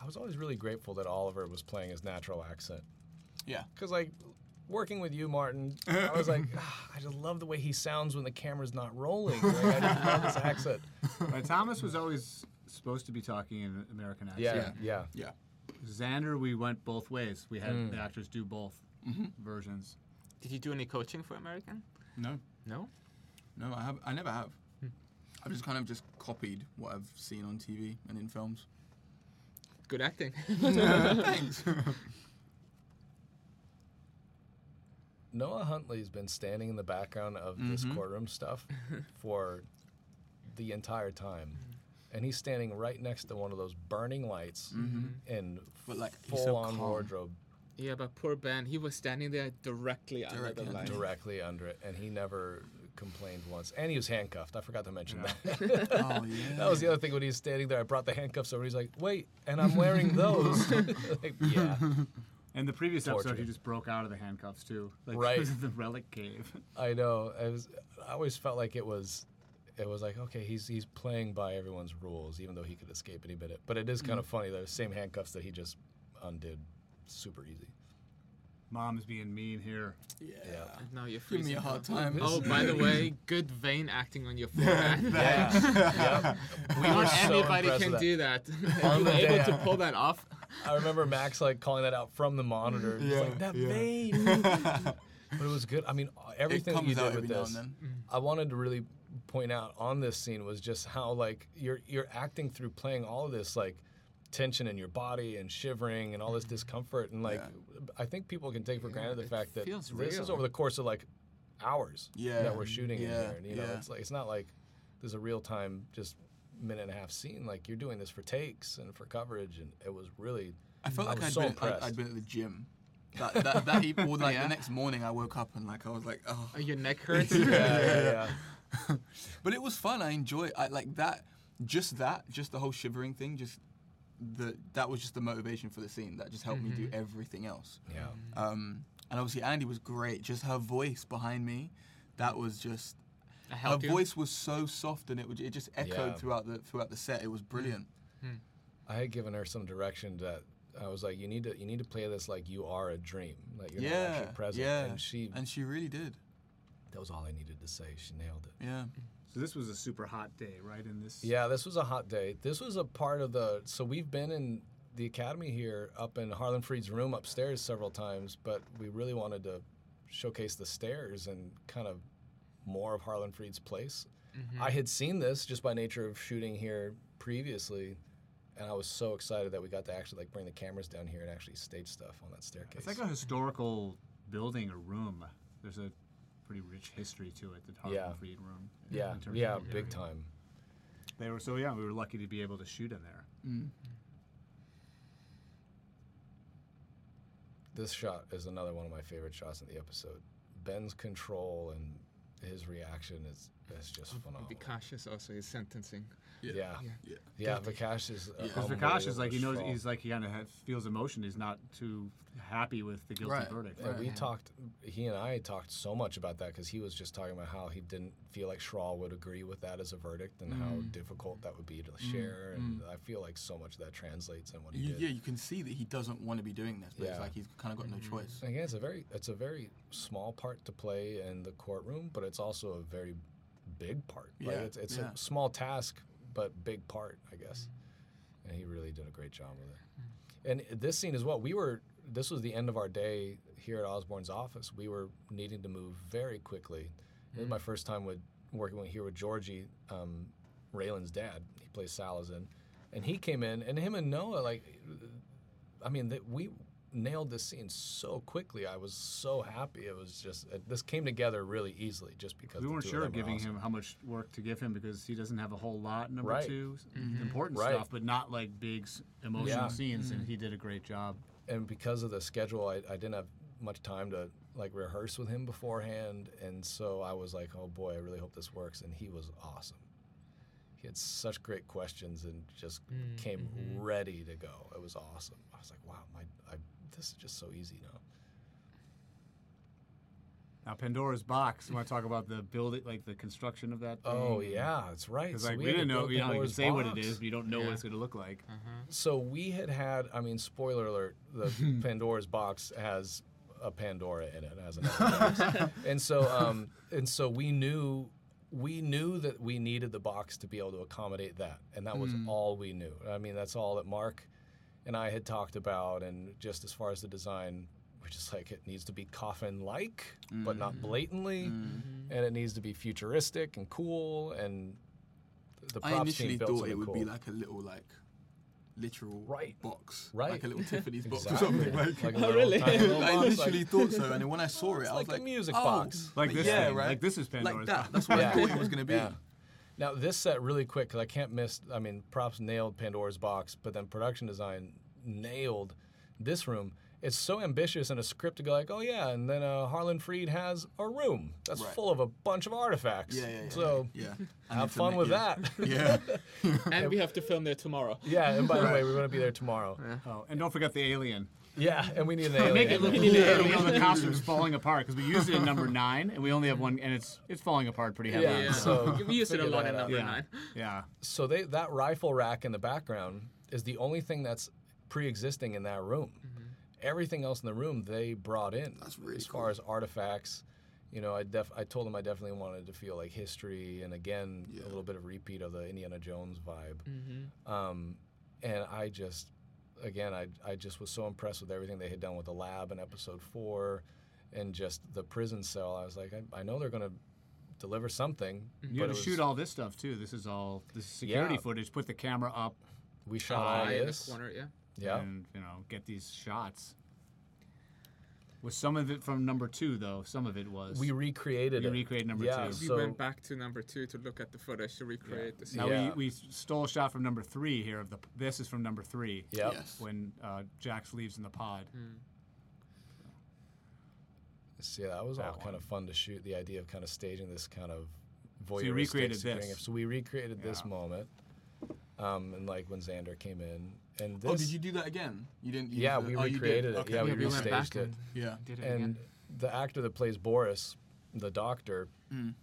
S4: I was always really grateful that Oliver was playing his natural accent.
S3: Yeah.
S4: Because, like, working with you, Martin, I was like, "Ah, I just love the way he sounds when the camera's not rolling. Like, I just love his accent.
S2: But Thomas was always supposed to be talking in American accent.
S4: Yeah, yeah.
S3: Yeah.
S2: Xander, we went both ways. We had
S4: Mm.
S2: the actors do both versions.
S5: Did you do any coaching for American?
S3: No.
S5: No.
S3: No, I have. I never have. I've just kind of just copied what I've seen on TV and in films.
S5: Good acting.
S3: Thanks.
S4: Noah Huntley's been standing in the background of this
S3: Mhm.
S4: courtroom stuff for the entire time. And he's standing right next to one of those burning lights
S3: Mhm.
S4: in
S3: But, like, he's so
S4: full on
S3: calm.
S4: wardrobe
S5: yeah, but poor Ben, he was standing there directly, under
S3: Directly
S5: the
S3: under.
S5: light.
S4: directly under it, and he never complained once. And he was handcuffed. I forgot to mention that.
S3: oh yeah.
S4: that was the other thing when he was standing there. I brought the handcuffs over. He's like, "Wait, and I'm wearing those." like, yeah,
S2: And the previous episode, he just broke out of the handcuffs too. Like,
S4: Right.
S2: This is the relic cave.
S4: I know. I was. I always felt like it was. It was like okay, he's he's playing by everyone's rules, even though he could escape any minute. But it is kind of mm. funny. The same handcuffs that he just undid, super easy.
S2: Mom is being mean here.
S3: yeah.
S5: And now you're
S3: Give
S5: freezing.
S3: me a hard time.
S5: Oh, by the way, good vein acting on your forehead.
S4: Yeah. We were
S5: Not
S4: so
S5: anybody can
S4: with
S5: do that.
S4: On
S5: you were able to pull that off.
S4: I remember Max like calling that out from the monitor. He's
S3: Yeah,
S4: like that
S3: yeah.
S4: vein. but it was good. I mean, everything that you
S3: comes out
S4: did with
S3: every now
S4: this.
S3: and mm.
S4: I wanted to really point out on this scene was just how like you're you're acting through playing all of this like tension in your body and shivering and all this mm-hmm. discomfort and like I think people can take for granted the fact that
S5: feels
S4: this is over the course of like hours
S3: Yeah,
S4: that we're shooting in here and you know it's like it's not like there's a real time just minute and a half scene like you're doing this for takes and for coverage and it was really
S3: I felt
S4: I
S3: like
S4: was
S3: I'd,
S4: so
S3: been, I'd,
S4: impressed.
S3: I'd been at the gym. That that, that even, or like
S5: Yeah.
S3: the next morning, I woke up and like I was like, oh.
S5: Oh, your neck hurts.
S4: yeah yeah, yeah.
S3: But it was fun. I enjoy I like that. Just that. Just the whole shivering thing. Just the that was just the motivation for the scene. That just helped me do mm-hmm. everything else.
S4: yeah.
S3: Um, and obviously Andy was great. Just her voice behind me, that was just.
S5: I
S3: Her
S5: you.
S3: voice was so soft and it would it just echoed
S4: Yeah.
S3: throughout the throughout the set. It was mm. brilliant. Hmm.
S4: I had given her some direction that I was like, you need to you need to play this like you are a dream, like you're not
S3: Yeah,
S4: actually present.
S3: yeah.
S4: And she
S3: And she really did.
S4: That was all I needed to say. She nailed it.
S3: Yeah.
S2: So this was a super hot day, right? In this.
S4: Yeah, this was a hot day. This was a part of the so we've been in the academy here up in Harlan Freed's room upstairs several times, but we really wanted to showcase the stairs and kind of more of Harlan Freed's place. Mm-hmm. I had seen this just by nature of shooting here previously, and I was so excited that we got to actually like bring the cameras down here and actually stage stuff on that staircase.
S2: It's like a historical building or room. There's a pretty rich history to it. The Harlan
S4: Yeah.
S2: Freed room.
S4: yeah,
S2: in terms
S4: yeah,
S2: of
S4: big
S2: area.
S4: time.
S2: They were so yeah. We were lucky to be able to shoot in there.
S3: Mm.
S4: This shot is another one of my favorite shots in the episode. Ben's control and his reaction is is just phenomenal.
S5: Be cautious also his sentencing.
S4: Yeah,
S5: Yeah.
S3: Yeah.
S4: yeah. Vikash is. uh,
S2: Because Vikash is like he knows
S4: unbelievably
S2: he's like he kind of feels emotion. He's not too happy with the guilty
S3: Right.
S2: verdict.
S4: strong. And we
S5: Yeah.
S4: talked. He and I talked so much about that because he was just talking about how he didn't feel like Schrawl would agree with that as a verdict and how mm. difficult that would be to mm. share. And mm. I feel like so much of that translates in what he
S3: You,
S4: did.
S3: yeah, you can see that he doesn't want to be doing this, but
S4: Yeah.
S3: it's like he's kind of got no mm-hmm. choice.
S4: Again, it's a very it's a very small part to play in the courtroom, but it's also a very big part. Like,
S3: Yeah,
S4: it's it's
S3: yeah.
S4: a small task, but big part, I guess. And he really did a great job with it. And this scene as well, we were this was the end of our day here at Osborne's office. We were needing to move very quickly. This was my first time with working here with Georgie, um, Raylan's dad. He plays Salazin, and he came in, and him and Noah like I mean, that we nailed this scene so quickly. I was so happy. It was just it, this came together really easily, just because
S2: We weren't sure giving
S4: awesome.
S2: him how much work to give him because he doesn't have a whole lot. Number
S4: Right.
S2: 2 mm-hmm. important
S4: Right.
S2: stuff, but not like big emotional
S4: Yeah.
S2: scenes. And mm-hmm. he did a great job.
S4: and because of the schedule, I, I didn't have much time to like rehearse with him beforehand, and so I was like, oh boy, I really hope this works. And he was awesome. He had such great questions and just mm, came mm-hmm. ready to go. It was awesome. I was like, wow, my I, this is just so easy now.
S2: Now Pandora's box. You want to talk about the building, like the construction of that?
S4: Oh yeah, that's right.
S2: Because
S4: So
S2: like we,
S4: had to
S2: didn't know,
S4: build
S2: you know, you can
S4: Pandora's
S2: say what it is, box. but you don't know
S5: Yeah.
S2: what it's going to look like.
S4: So we had had, I mean, spoiler alert, the Pandora's box has a Pandora in it, has an and so um, and so we knew we knew that we needed the box to be able to accommodate that, and that was all we knew. I mean, that's all that Mark and I had talked about, and just as far as the design. We're just like it needs to be coffin-like, but not mm-hmm. blatantly, mm-hmm. and it needs to be futuristic and cool. And the props
S3: I initially
S4: team built
S3: thought it would
S4: cool.
S3: be like a little like literal
S4: Right.
S3: box,
S4: Right.
S3: like a little Tiffany's box or something. Like,
S4: Like a oh, little tiny little
S3: I
S4: box, like-
S3: literally thought so, and then when I saw it,
S4: It's
S3: I was
S4: like a music
S3: oh,
S4: box.
S2: Like this
S3: yeah,
S2: thing.
S3: right.
S2: Like this is Pandora's
S3: like that.
S2: box.
S3: That's what
S4: Yeah.
S3: I thought it was going to be.
S4: Yeah. Now this set really quick because I can't miss. I mean, props nailed Pandora's box, but then production design nailed this room. It's so ambitious in a script to go like, oh yeah, and then uh, Harlan Freed has a room that's
S3: Right.
S4: full of a bunch of artifacts.
S3: Yeah, yeah, yeah.
S4: So
S3: yeah. I
S4: have fun
S3: make-
S4: with
S3: yeah.
S4: that.
S3: Yeah.
S5: And we have to film there tomorrow.
S4: yeah, and by the way, we're going to be there tomorrow.
S2: Oh, and don't forget the alien.
S4: Yeah, and we need an alien.
S2: Make it look cool. the costume's falling apart because we used it in number nine, and we only have one, and it's it's falling apart pretty heavily.
S4: Yeah.
S2: So,
S4: So
S5: we used it a lot in number
S2: yeah,
S5: nine.
S2: yeah.
S4: so they that rifle rack in the background is the only thing that's pre-existing in that room. Everything else in the room they brought in.
S3: That's really
S4: as far as artifacts. You know, I def I told them I definitely wanted to feel like history and again
S3: Yeah.
S4: a little bit of repeat of the Indiana Jones vibe. Um, and I just again I I just was so impressed with everything they had done with the lab in episode four, and just the prison cell. I was like, I, I know they're gonna deliver something. Mhm.
S2: You
S4: but
S2: had to
S4: was-
S2: shoot all this stuff too. This is all this is security
S4: Yeah.
S2: footage. Put the camera up,
S4: We shot all
S5: Eye in the
S4: this.
S5: corner, yeah.
S4: Yeah.
S2: and you know get these shots. Was some of it from number two though? Some of it was.
S4: We recreated
S2: You
S4: it.
S2: recreated number
S4: yeah,
S2: two.
S5: We
S4: So
S5: went back to number two to look at the footage to recreate the scene.
S2: now
S4: Yeah.
S2: we, we stole a shot from number three here. Of the this is from number three.
S4: Yep.
S3: Yes.
S2: When uh, Jax leaves in the pod.
S4: So, yeah, that was all
S2: That
S4: kind of fun to shoot. The idea of kind of staging this kind of
S2: you
S4: voyeuristic
S2: recreated
S4: security-
S2: this.
S4: So we recreated this moment, um, and like when Xander came in, and this.
S3: Oh, did you do that again? You didn't. Use
S4: Yeah,
S3: the,
S4: we
S3: oh, you did?
S4: recreated it.
S3: Okay.
S4: Yeah, we
S5: Yeah, we went back
S4: restaged it.
S5: and
S3: Yeah.
S5: did it
S4: and
S5: again.
S4: the actor that plays Boris, the doctor,
S3: Mm.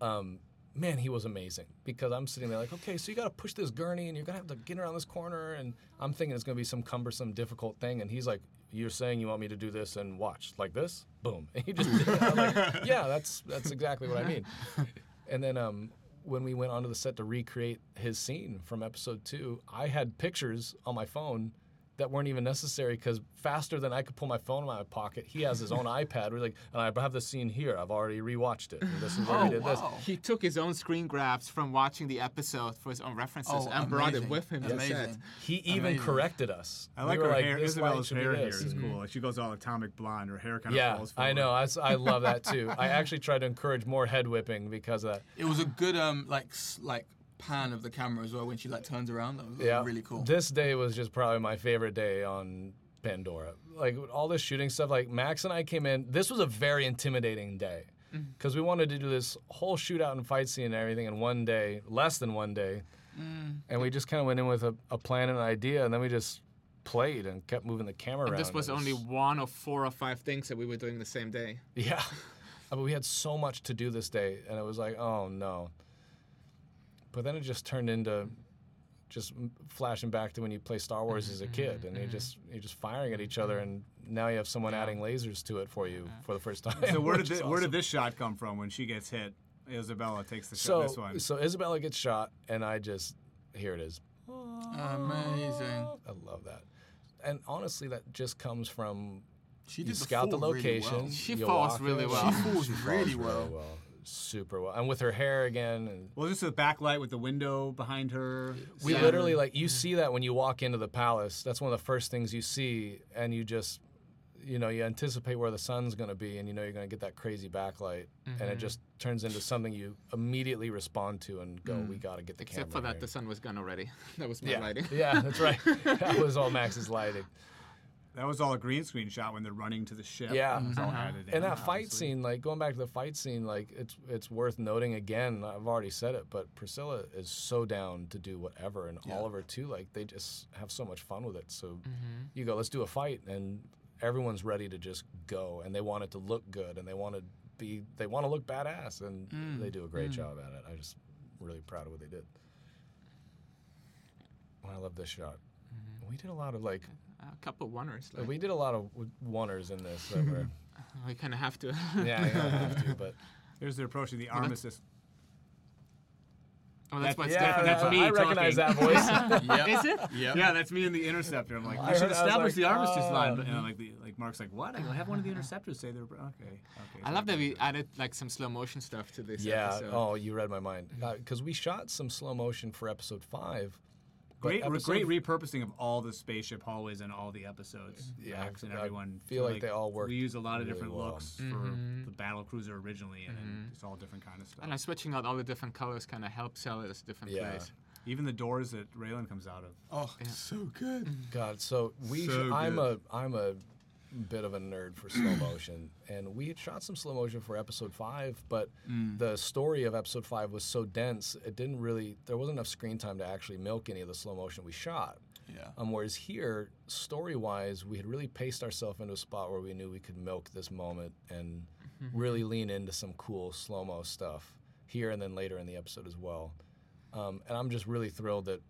S4: um, man, he was amazing. Because I'm sitting there like, okay, so you got to push this gurney, and you're gonna have to get around this corner, and I'm thinking it's gonna be some cumbersome, difficult thing, and he's like, "You're saying you want me to do this and watch like this? Boom!" And he just, did it. I'm like, yeah, that's that's exactly what I mean. And then um, when we went onto the set to recreate his scene from episode two, I had pictures on my phone that weren't even necessary because faster than I could pull my phone out of my pocket, he has his own iPad. We're like, and I have the scene here. I've already rewatched it. And this is where
S3: Oh,
S4: we did this.
S3: wow.
S5: He took his own screen grabs from watching the episode for his own references
S3: Oh,
S5: and brought it with him to
S3: Amazing.
S4: He even
S3: Amazing.
S4: corrected us.
S2: I like
S4: were
S2: her hair.
S4: "This light
S2: Isabella's hair here
S4: this."
S2: is cool. Like she goes all atomic blonde. Her hair kind of
S4: Yeah,
S2: falls
S4: I
S2: forward.
S4: know. I love that too. I actually tried to encourage more head whipping because of that.
S3: It was a good um like like pan of the camera as well when she like turns around. That was
S4: Yeah,
S3: really cool.
S4: This day was just probably my favorite day on Pandora. Like all this shooting stuff. Like Max and I came in. This was a very intimidating day mm. because we wanted to do this whole shootout and fight scene and everything in one day, less than one day, mm. and we just kind of went in with a, a plan and an idea, and then we just played and kept moving the camera
S5: And
S4: around.
S5: this was
S4: It
S5: only one of four or five things that we were doing the same day.
S4: Yeah. But we had so much to do this day, and it was like, oh no. But then it just turned into just flashing back to when you play Star Wars mm-hmm, as a kid, mm-hmm, and you're mm-hmm. just you're just firing at each other, and now you have someone adding lasers to it for you for the first time.
S2: So where did
S4: which is
S2: thi- where did this shot come from when she gets hit? Isabella takes the shot.
S4: So
S2: This one.
S4: so Isabella gets shot, and I just here it is.
S3: Amazing.
S4: I love that, and honestly, that just comes from
S3: She
S4: you
S3: did the
S4: scout the
S3: fall really
S4: location.
S3: well.
S5: She
S4: you
S5: falls really well.
S3: She falls really well.
S4: Super well, and with her hair again, and
S2: Well, this is a backlight with the window behind her.
S4: We
S2: center.
S4: literally like you see that when you walk into the palace. That's one of the first things you see, and you just, you know, you anticipate where the sun's going to be, and you know you're going to get that crazy backlight, and it mm-hmm. just turns into something you immediately respond to and go, mm. "We got to get the camera.
S5: Except for
S4: camera."
S5: that, the sun was gone already. that was my
S4: yeah,
S5: lighting.
S4: yeah, that's right. that was all Max's lighting.
S2: That was all a green screen shot when they're running to the ship.
S4: Yeah.
S2: It was all added in,
S4: And that fight
S2: obviously.
S4: scene, like going back to the fight scene, like it's it's worth noting again. I've already said it, but Priscilla is so down to do whatever, and
S3: Yeah.
S4: Oliver too. Like they just have so much fun with it. So you go, let's do a fight, and everyone's ready to just go, and they want it to look good, and they want to be they want to look badass, and
S3: Mm.
S4: they do a great job at it. I just really proud of what they did. I love this shot.
S3: Mm-hmm.
S4: We did a lot of like
S5: A couple oneers. Like,
S4: we did a lot of w- oneers in this. That were,
S5: we kind of have to.
S4: yeah, you don't have to, but
S2: There's their approach to the armistice.
S5: oh, that's
S2: That-
S5: what's
S2: yeah, that's
S5: That's
S2: me
S4: I recognize that voice.
S3: Yep.
S5: Is it?
S3: Yep.
S2: Yeah, that's me in the interceptor. I'm like,
S4: I
S2: we should
S4: heard- I was
S2: establish
S4: like,
S2: the armistice
S4: oh.
S2: line. And I'm like, the, like Mark's like, what? I have one of the interceptors say they're okay. Okay.
S5: I love that we added like some slow motion stuff to this
S4: yeah.
S5: episode.
S4: Oh, you read my mind. Uh, because we shot some slow motion for episode five. But
S2: Great,
S4: episode-
S2: great repurposing of all the spaceship hallways and all the episodes.
S4: Yeah,
S2: Max and
S4: I
S2: everyone.
S4: feel
S2: So,
S4: like they all work
S2: We use a lot of
S4: really
S2: different
S4: well.
S2: looks for
S5: Mhm.
S2: the battle cruiser originally, and then it's all different kind of stuff.
S5: And like switching out all the different colors kind of helps sell it as a different
S4: Yeah.
S5: place.
S2: Even the doors that Raylan comes out of.
S3: Oh, it's so good.
S4: God, so we.
S2: So
S4: sh- I'm a I'm a bit of a nerd for slow motion, and we had shot some slow motion for episode five, but the story of episode five was so dense, it didn't really. There wasn't enough screen time to actually milk any of the slow motion we shot.
S3: Yeah.
S4: Um, whereas here, story wise, we had really paced ourselves into a spot where we knew we could milk this moment and really lean into some cool slow mo stuff here and then later in the episode as well. Um, and I'm just really thrilled that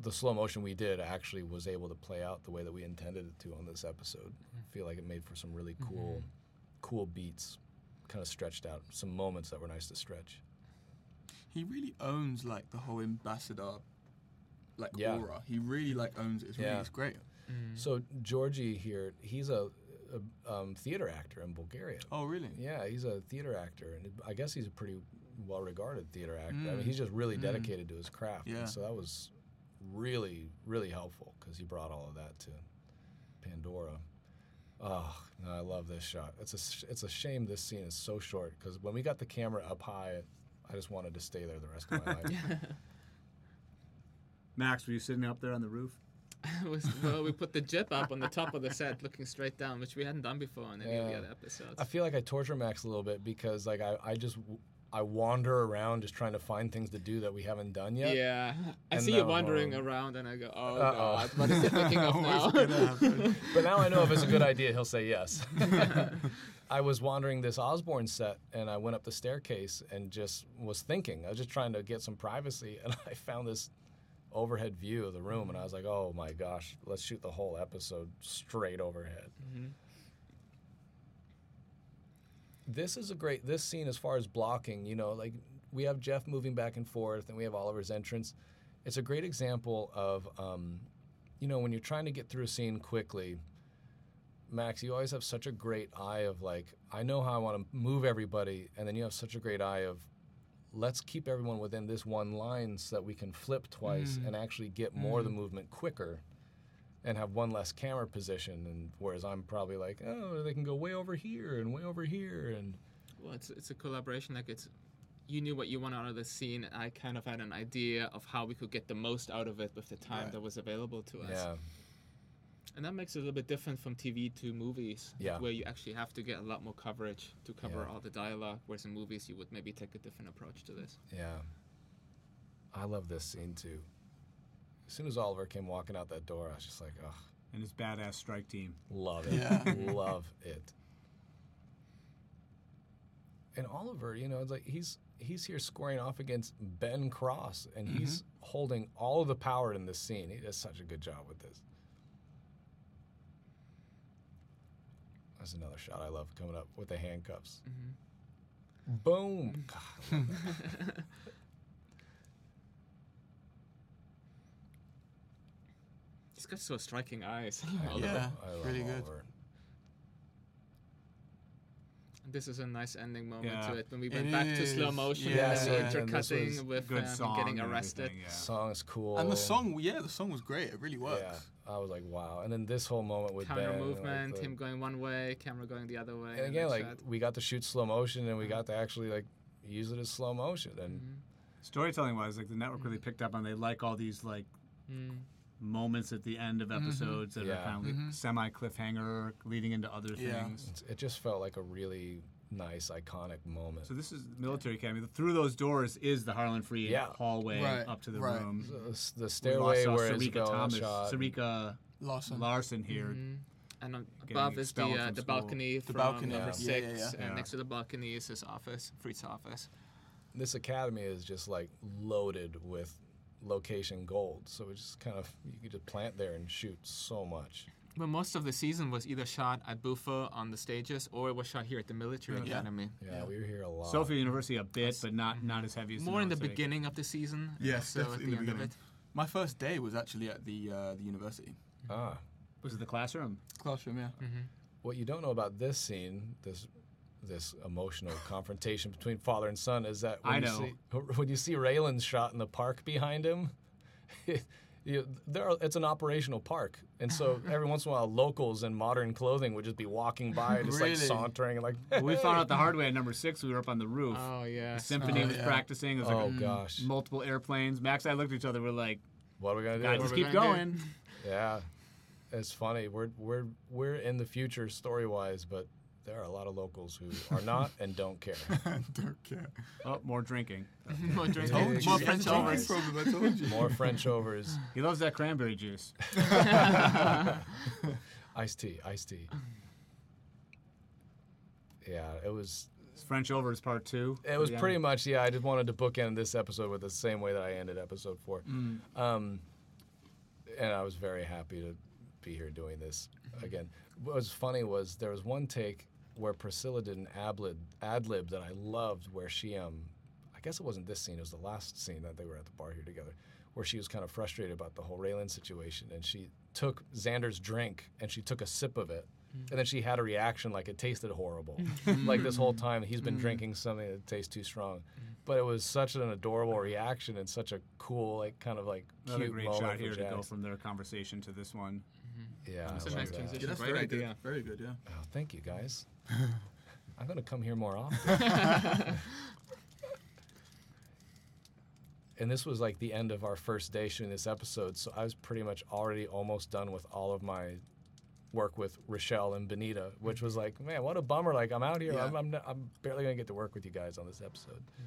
S4: the slow motion we did actually was able to play out the way that we intended it to on this episode. I feel like it made for some really cool, cool beats, kind of stretched out, some moments that were nice to stretch.
S3: He really owns like the whole ambassador, like
S4: Yeah.
S3: aura. He really like owns it. It's really, it's great.
S4: So Georgie here, he's a, a um, theater actor in Bulgaria.
S3: Oh, really?
S4: Yeah, he's a theater actor, and I guess he's a pretty well-regarded theater actor. I mean,
S3: Mm.
S4: he's just really
S3: Mm.
S4: dedicated to his craft. and
S3: Yeah.
S4: so that was really, really helpful because he brought all of that to Pandora. Oh, no, I love this shot. It's a it's a shame this scene is so short because when we got the camera up high, I just wanted to stay there the rest of my life.
S2: Max, were you sitting up there on the roof?
S5: Was, well, we put the jib up on the top of the set, looking straight down, which we hadn't done before in any of the other episodes.
S4: I feel like I torture Max a little bit because like I, I just I wander around just trying to find things to do that we haven't done yet.
S5: yeah, I
S4: And
S5: see you wandering
S4: um,
S5: around, and I go, "Oh
S4: Uh-oh.
S5: God, what is he thinking of now?"
S4: But now I know if it's a good idea, he'll say yes. I was wandering this Osborne set and I went up the staircase and just was thinking. I was just trying to get some privacy and I found this overhead view of the room and I was like, oh my gosh, let's shoot the whole episode straight overhead. This is a great, this scene as far as blocking, you know, like we have Jeff moving back and forth and we have Oliver's entrance. It's a great example of, um, you know, when you're trying to get through a scene quickly, Max, you always have such a great eye of like, I know how I want to move everybody, and then you have such a great eye of, let's keep everyone within this one line so that we can flip twice and actually get more of the movement quicker, and have one less camera position. And whereas I'm probably like, oh, they can go way over here and way over here, and
S5: Well, it's it's a collaboration. Like it's, you knew what you wanted out of the scene. I kind of had an idea of how we could get the most out of it with the time
S3: Right.
S5: that was available to us.
S4: yeah,
S5: And that makes it a little bit different from TV to movies,
S4: Yeah.
S5: where you actually have to get a lot more coverage to cover
S4: Yeah.
S5: all the dialogue. Whereas in movies, you would maybe take a different approach to this.
S4: yeah. I love this scene too. As soon as Oliver came walking out that door, I was just like, oh,
S2: And his badass strike team.
S4: Love it.
S3: Yeah.
S4: Love it. And Oliver, you know, it's like he's he's here scoring off against Ben Cross, and mm-hmm. he's holding all of the power in this scene. He does such a good job with this. That's another shot I love coming up with the handcuffs. Mm-hmm. Boom. God, I love that.
S5: He's got so striking eyes.
S3: Yeah,
S4: love- I love
S3: really good.
S4: Oliver.
S5: This is a nice ending moment
S2: Yeah.
S5: to it when we
S3: It
S5: went back to slow motion
S3: yeah.
S5: and
S4: Yeah,
S5: the
S4: and
S5: intercutting
S4: was
S5: with
S2: Good
S5: um, getting arrested.
S2: everything, Yeah.
S4: Song's cool.
S3: And the song, yeah, the song was great. It really works.
S4: Yeah, I was like, wow. And then this whole moment with
S5: camera
S4: Ben, like,
S5: movement,
S4: the-
S5: him going one way, camera going the other way.
S4: And again, like
S5: shot.
S4: we got to shoot slow motion, and we got to actually like use it as slow motion. And
S5: Mm-hmm.
S2: Storytelling wise, like the network really picked up on. They like all these like
S5: Mm.
S2: Moments at the end of episodes that
S4: Yeah.
S2: are kind of like semi cliffhanger, leading into other
S3: Yeah.
S2: things.
S4: it's- it just felt like a really nice, iconic moment.
S2: So this is military academy. Through those doors is the Harlan Freed
S4: Yeah.
S2: hallway
S3: Right,
S2: up to the
S3: right.
S2: room.
S4: The, the stairway
S2: lost,
S4: where
S2: Sarika
S4: Isabel
S2: Thomas,
S4: shot.
S2: Sarika
S3: Lawson.
S2: Larson here.
S5: Mhm. And above is the uh, the balcony
S3: The
S5: from
S3: balcony,
S5: number
S4: yeah.
S5: six,
S3: Yeah, yeah, yeah.
S5: and
S2: Yeah.
S5: next to the balcony is his office, Freed's office.
S4: This academy is just like loaded with location gold. So it's just kind of you could just plant there and shoot so much.
S5: But most of the season was either shot at Bufa on the stages or it was shot here at the military
S3: Yeah.
S5: academy.
S4: Yeah, we were here a lot.
S2: Sofia University a bit, but not not as heavy as
S5: More in the beginning of the season.
S3: Yes,
S5: so at the
S3: in the
S5: end of
S3: beginning.
S5: it.
S3: My first day was actually at the uh, the university
S4: Ah.
S2: Was it the classroom?
S3: classroom. Yeah.
S4: What you don't know about this scene, this this emotional confrontation between father and son, is that when
S2: I
S4: you see when you see Raylan's shot in the park behind him, you, there are, it's an operational park, and so every once in a while, locals in modern clothing would just be walking by, just
S3: Really?
S4: like sauntering, and like.
S2: we found out the hard way at number six. We were up on the roof.
S5: Oh yeah.
S2: the symphony
S3: Oh,
S2: was
S3: yeah.
S2: practicing. It was like
S4: Oh gosh,
S2: multiple airplanes. Max and I looked at each other. We're like,
S4: what are we gonna do?
S2: guys, just keep
S5: gonna do?
S2: going.
S4: Yeah, it's funny. We're we're we're in the future story wise, but there are a lot of locals who are not and don't care.
S3: Don't care.
S2: Oh, more drinking.
S5: More drinking.
S4: Told you.
S3: More French overs. Problem, I told you.
S4: More French overs,
S2: He loves that cranberry juice.
S4: iced tea, iced tea. Yeah, it was
S2: It's French overs part two.
S4: It was
S2: Yeah.
S4: pretty much yeah. I just wanted to bookend this episode with the same way that I ended episode four, um, and I was very happy to be here doing this again. What was funny was there was one take where Priscilla did an ad lib, ad lib that I loved, where she um, I guess it wasn't this scene, it was the last scene that they were at the bar here together, where she was kind of frustrated about the whole Raylan situation, and she took Xander's drink and she took a sip of it. And then she had a reaction like it tasted horrible. like this whole time he's been drinking something that tastes too strong. But it was such an adorable reaction and such a cool, like kind of like
S2: Another
S4: cute
S2: great
S4: moment
S2: shot here to go from their conversation to this one.
S4: Yeah,
S5: It's
S4: I
S5: a
S4: love
S5: nice
S4: that.
S5: transition.
S3: Yeah, that's
S5: Great
S3: very
S5: idea.
S3: good. Very good. Yeah.
S4: Oh, thank you guys. I'm gonna come here more often. and this was like the end of our first day shooting this episode, so I was pretty much already almost done with all of my work with Raechelle and Banita, which was like, man, what a bummer! Like I'm out here,
S3: Yeah.
S4: I'm, I'm, I'm barely gonna get to work with you guys on this episode. Mm.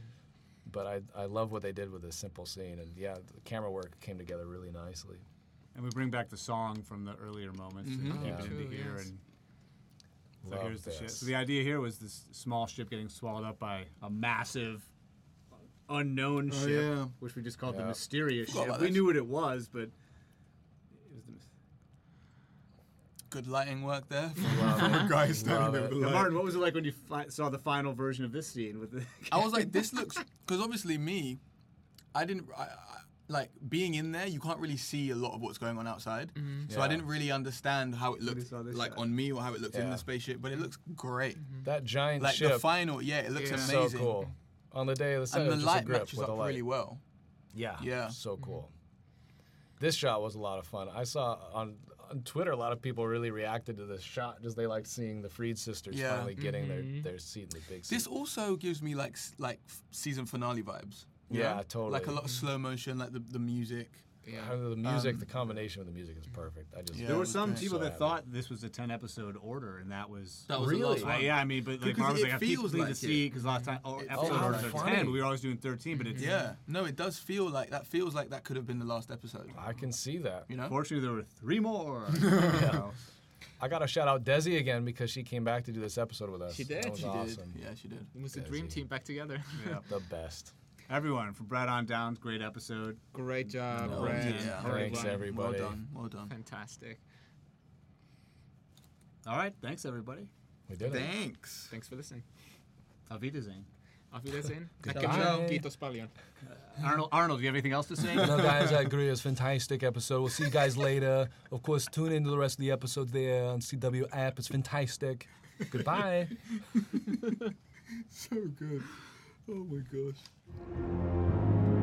S4: But I, I love what they did with this simple scene, and yeah, the camera work came together really nicely.
S2: And we bring back the song from the earlier moments
S3: Mhm.
S2: and keep
S4: Yeah.
S2: it into
S5: True,
S2: here.
S5: yes.
S2: And so
S4: Love
S2: here's the ship. So the idea here was this small ship getting swallowed up by a massive unknown
S3: Oh,
S2: ship,
S3: yeah.
S2: which we just called the mysterious
S3: Forgot
S2: ship.
S3: about
S2: We knew what it was, but it was the,
S3: Good lighting work there.
S4: Love
S3: From
S4: it.
S3: a guy standing there with the light.
S2: Martin, what was it like when you fi- saw the final version of this scene with the?
S3: I was like, this looks because obviously me, I didn't I, I, like being in there. You can't really see a lot of what's going on outside, so I didn't really understand how it looked like
S2: shot.
S3: on me or how it looked in the spaceship. But it looks great.
S4: That giant ship.
S3: Like
S4: ship
S3: the final, yeah, it looks
S5: Yeah.
S3: amazing.
S4: so cool. On the day of the set,
S3: And the
S4: was just a
S3: light
S4: grip
S3: matches up
S4: light.
S3: really well.
S4: Yeah.
S3: Yeah.
S4: So cool. This shot was a lot of fun. I saw on on Twitter a lot of people really reacted to this shot. Just they liked seeing the Freed sisters
S3: Yeah.
S4: finally getting
S5: Mhm.
S4: their, their seat in the big seat.
S3: This also gives me like like season finale vibes. You
S4: Yeah,
S3: know?
S4: totally.
S3: Like a lot of slow motion, like the the music.
S5: Yeah.
S4: The music,
S3: Um,
S4: the combination of the music is perfect. I just
S3: Yeah.
S2: there were some
S3: great.
S2: people
S4: So
S2: that
S4: happy.
S2: thought this was a ten episode order, and that was.
S3: That was
S4: Really?
S3: the last one.
S2: yeah, I mean, but like
S3: Because
S2: Mark was
S3: it
S2: like, I keep
S3: feels
S2: pleased
S3: like
S2: to see because last time oh,
S3: It
S2: episode
S3: feels
S2: orders
S3: like
S2: are ten, but we were always doing thirteen. But it's
S3: Yeah. No, it does feel like that. Feels like that could have been the last episode.
S4: I can see that.
S3: You know.
S2: Fortunately, there were three more.
S4: Yeah. I got to shout out Desi again because she came back to do this episode with us.
S5: She did.
S4: That was
S3: She
S4: awesome.
S3: did. Yeah, she did.
S5: It was the dream team back together.
S2: yeah.
S4: The best.
S2: Everyone from Brad on down, great episode.
S5: Great job,
S4: No,
S5: Brad.
S3: yeah.
S4: Thanks,
S5: Everyone.
S4: everybody.
S3: Well done. Well done.
S5: Fantastic.
S2: All right, thanks everybody.
S4: We did it.
S3: Thanks.
S5: Thanks for listening.
S2: Auf Wiedersehen.
S5: Auf Wiedersehen.
S4: Goodbye.
S5: Ciao. Kiitos paljon.
S2: Uh, Arnold, Arnold, do you have anything else to say?
S6: No, guys, I agree. It's a fantastic episode. We'll see you guys later. Of course, tune into the rest of the episodes there on CW app. It's fantastic. Goodbye.
S3: So good. Oh my gosh.